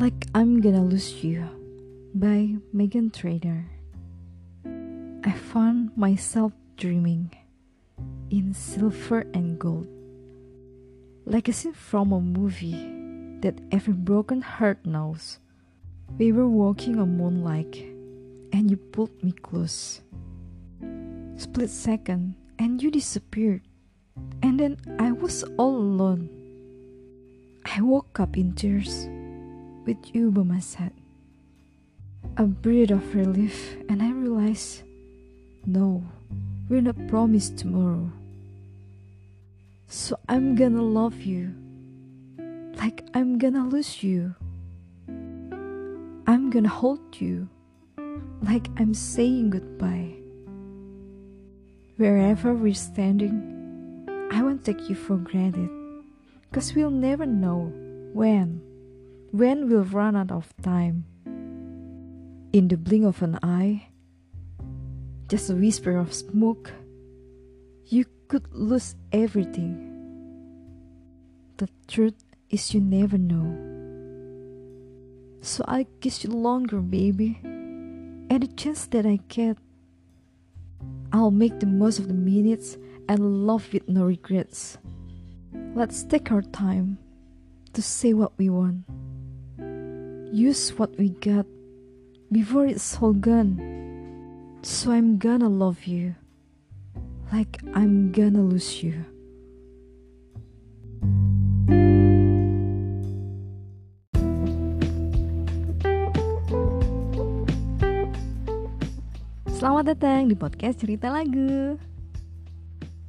Like I'm Gonna Lose You by Megan Trainor. I found myself dreaming in silver and gold, like a scene from a movie that every broken heart knows. We were walking on moonlight, and you pulled me close. Split second, and you disappeared, and then I was all alone. I woke up in tears with you by my side. A breath of relief, and I realized no, we're not promised tomorrow. So I'm gonna love you like I'm gonna lose you. I'm gonna hold you like I'm saying goodbye. Wherever we're standing, I won't take you for granted. Cause we'll never know when, when we'll run out of time. In the blink of an eye, just a whisper of smoke, you could lose everything. The truth is you never know. So I kiss you longer, baby. The chance that I get, I'll make the most of the minutes and love with no regrets. Let's take our time to say what we want. Use what we got before it's all gone. So I'm gonna love you like I'm gonna lose you. Selamat datang di podcast cerita lagu.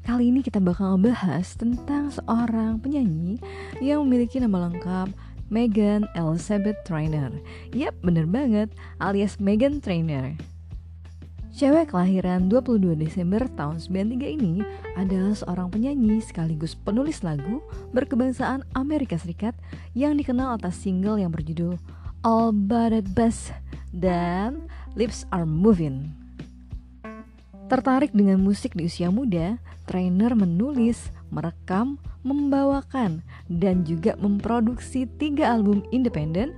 Kali ini kita bakal ngebahas tentang seorang penyanyi yang memiliki nama lengkap Megan Elizabeth Trainor. Yap, bener banget, alias Megan Trainor. Cewek kelahiran 22 Desember tahun 93 ini adalah seorang penyanyi sekaligus penulis lagu berkebangsaan Amerika Serikat yang dikenal atas single yang berjudul All But It Best dan Lips Are Moving. Tertarik dengan musik di usia muda, trainer menulis, merekam, membawakan, dan juga memproduksi tiga album independen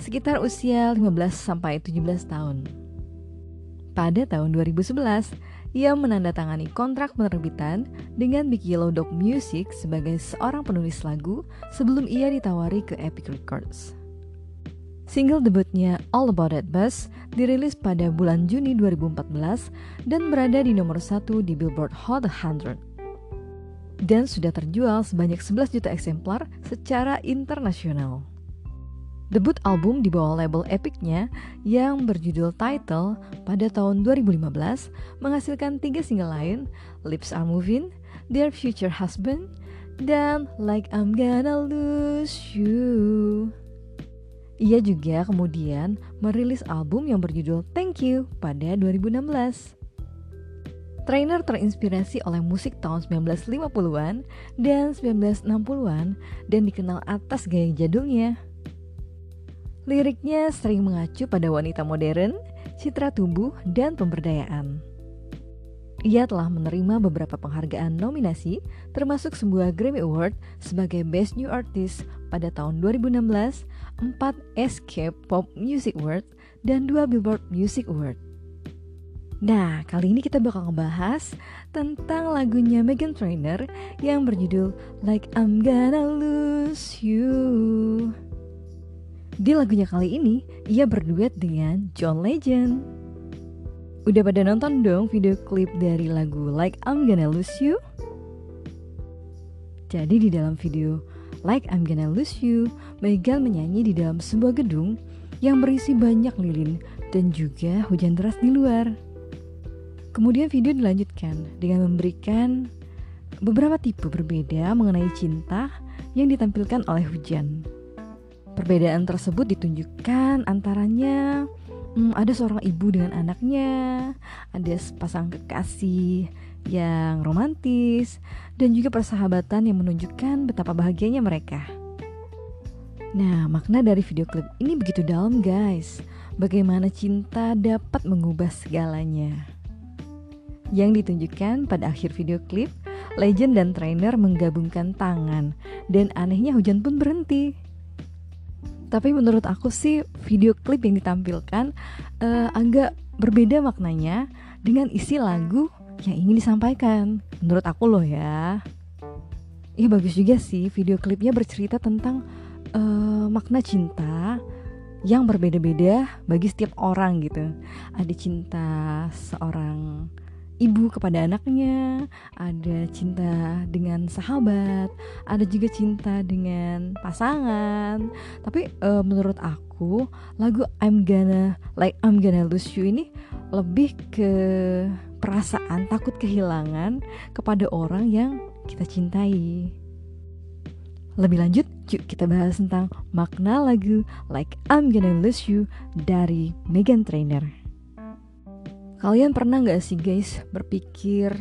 sekitar usia 15-17 tahun. Pada tahun 2011, ia menandatangani kontrak penerbitan dengan Big Yellow Dog Music sebagai seorang penulis lagu sebelum ia ditawari ke Epic Records. Single debutnya All About That Bass dirilis pada bulan Juni 2014 dan berada di nomor satu di Billboard Hot 100. Dan sudah terjual sebanyak 11 juta eksemplar secara internasional. Debut album di bawah label Epicnya yang berjudul Title pada tahun 2015 menghasilkan tiga single lain, Lips Are Moving, Dear Future Husband, dan Like I'm Gonna Lose You. Ia juga kemudian merilis album yang berjudul Thank You pada 2016. Trainer terinspirasi oleh musik tahun 1950-an dan 1960-an dan dikenal atas gaya jadulnya. Liriknya sering mengacu pada wanita modern, citra tubuh, dan pemberdayaan. Ia telah menerima beberapa penghargaan nominasi, termasuk sebuah Grammy Award sebagai Best New Artist pada tahun 2016, 4 Escape Pop Music Award, dan 2 Billboard Music Award. Nah, kali ini kita bakal ngebahas tentang lagunya Megan Trainor yang berjudul Like I'm Gonna Lose You. Di lagunya kali ini, ia berduet dengan John Legend. Udah pada nonton dong video klip dari lagu Like I'm Gonna Lose You? Jadi di dalam video Like I'm Gonna Lose You, Megan menyanyi di dalam sebuah gedung yang berisi banyak lilin dan juga hujan deras di luar. Kemudian video dilanjutkan dengan memberikan beberapa tipe berbeda mengenai cinta yang ditampilkan oleh hujan. Perbedaan tersebut ditunjukkan antaranya hmm, ada seorang ibu dengan anaknya, ada pasang kekasih yang romantis, dan juga persahabatan yang menunjukkan betapa bahagianya mereka. Nah, makna dari video klip ini begitu dalam, guys. Bagaimana cinta dapat mengubah segalanya. Yang ditunjukkan pada akhir video klip, legend dan trainer menggabungkan tangan, dan anehnya hujan pun berhenti. Tapi menurut aku sih video klip yang ditampilkan uh, agak berbeda maknanya dengan isi lagu yang ingin disampaikan. Menurut aku loh ya. Ya bagus juga sih video klipnya bercerita tentang uh, makna cinta yang berbeda-beda bagi setiap orang gitu. Ada cinta seorang ibu kepada anaknya, ada cinta dengan sahabat, ada juga cinta dengan pasangan. Tapi uh, menurut aku lagu I'm Gonna Like I'm Gonna Lose You ini lebih ke perasaan takut kehilangan kepada orang yang kita cintai. Lebih lanjut, yuk kita bahas tentang makna lagu Like I'm Gonna Lose You dari Megan Trainor. Kalian pernah gak sih guys berpikir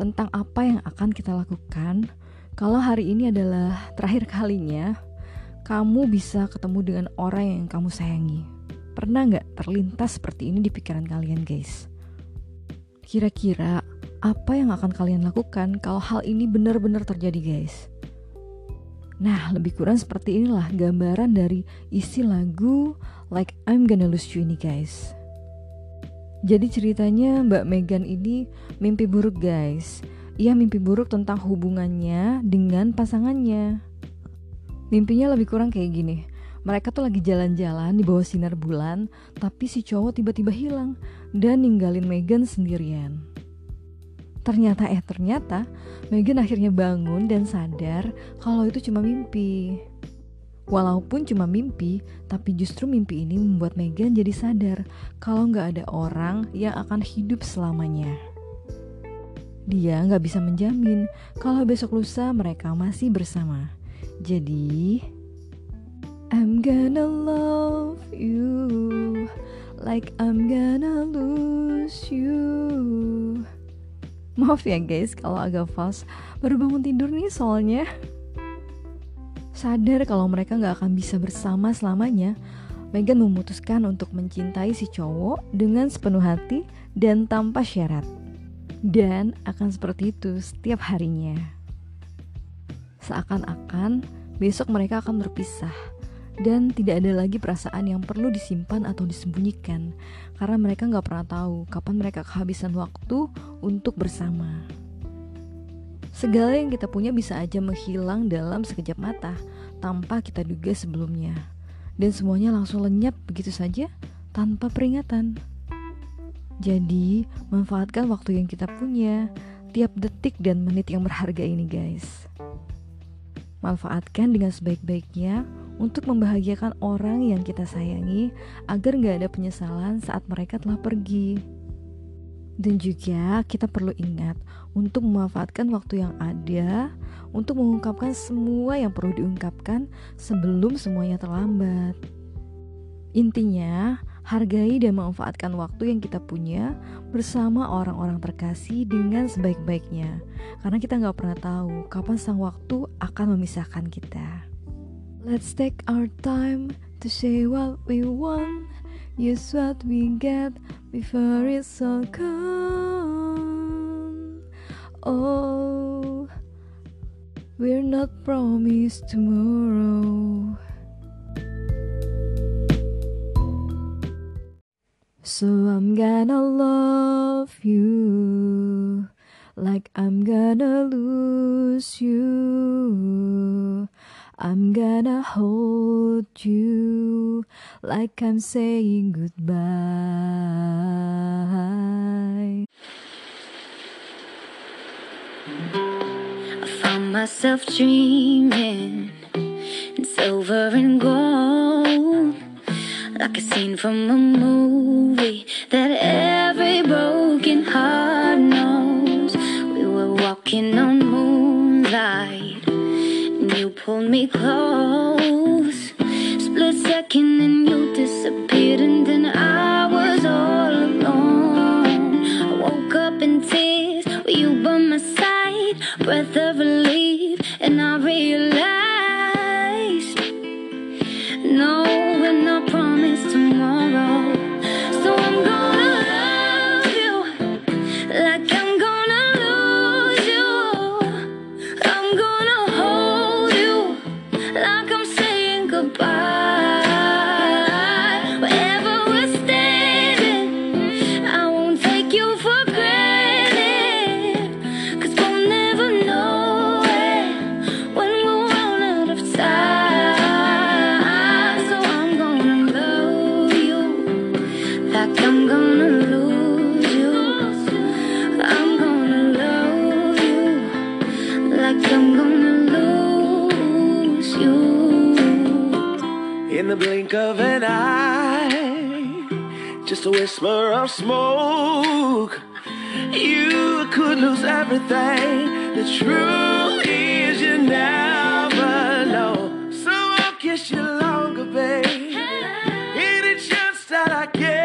tentang apa yang akan kita lakukan kalau hari ini adalah terakhir kalinya kamu bisa ketemu dengan orang yang kamu sayangi? Pernah gak terlintas seperti ini di pikiran kalian guys? Kira-kira apa yang akan kalian lakukan kalau hal ini benar-benar terjadi guys? Nah, lebih kurang seperti inilah gambaran dari isi lagu Like I'm Gonna Lose You ini guys. Jadi ceritanya Mbak Megan ini mimpi buruk guys. Ia mimpi buruk tentang hubungannya dengan pasangannya. Mimpinya lebih kurang kayak gini. Mereka tuh lagi jalan-jalan di bawah sinar bulan, tapi si cowok tiba-tiba hilang dan ninggalin Megan sendirian. Ternyata eh ternyata Megan akhirnya bangun dan sadar kalau itu cuma mimpi. Walaupun cuma mimpi, tapi justru mimpi ini membuat Megan jadi sadar kalau nggak ada orang yang akan hidup selamanya. Dia nggak bisa menjamin kalau besok lusa mereka masih bersama. Jadi, I'm gonna love you like I'm gonna lose you. Maaf ya guys kalau agak false, baru bangun tidur nih soalnya sadar kalau mereka nggak akan bisa bersama selamanya, Megan memutuskan untuk mencintai si cowok dengan sepenuh hati dan tanpa syarat. Dan akan seperti itu setiap harinya. Seakan-akan besok mereka akan berpisah dan tidak ada lagi perasaan yang perlu disimpan atau disembunyikan karena mereka nggak pernah tahu kapan mereka kehabisan waktu untuk bersama. Segala yang kita punya bisa aja menghilang dalam sekejap mata tanpa kita duga sebelumnya. Dan semuanya langsung lenyap begitu saja tanpa peringatan. Jadi, manfaatkan waktu yang kita punya, tiap detik dan menit yang berharga ini guys. Manfaatkan dengan sebaik-baiknya untuk membahagiakan orang yang kita sayangi agar gak ada penyesalan saat mereka telah pergi. Dan juga kita perlu ingat untuk memanfaatkan waktu yang ada untuk mengungkapkan semua yang perlu diungkapkan sebelum semuanya terlambat. Intinya, hargai dan manfaatkan waktu yang kita punya bersama orang-orang terkasih dengan sebaik-baiknya. Karena kita nggak pernah tahu kapan sang waktu akan memisahkan kita. Let's take our time to say what we want Use what we get before it's all gone. Oh, we're not promised tomorrow. So I'm gonna love you like I'm gonna lose you. I'm gonna hold you like I'm saying goodbye. I found myself dreaming in silver and gold, like a scene from a movie that close. Split second and you disappeared, and then I was all alone. I woke up in tears with you by my side, breath of relief, in the blink of an eye, just a whisper of smoke. You could lose everything. The truth is, you never know. So I'll kiss you longer, babe. Any chance that I get.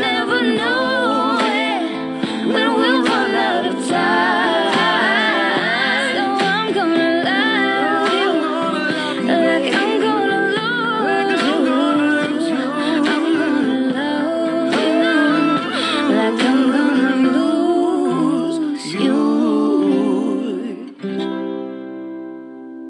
never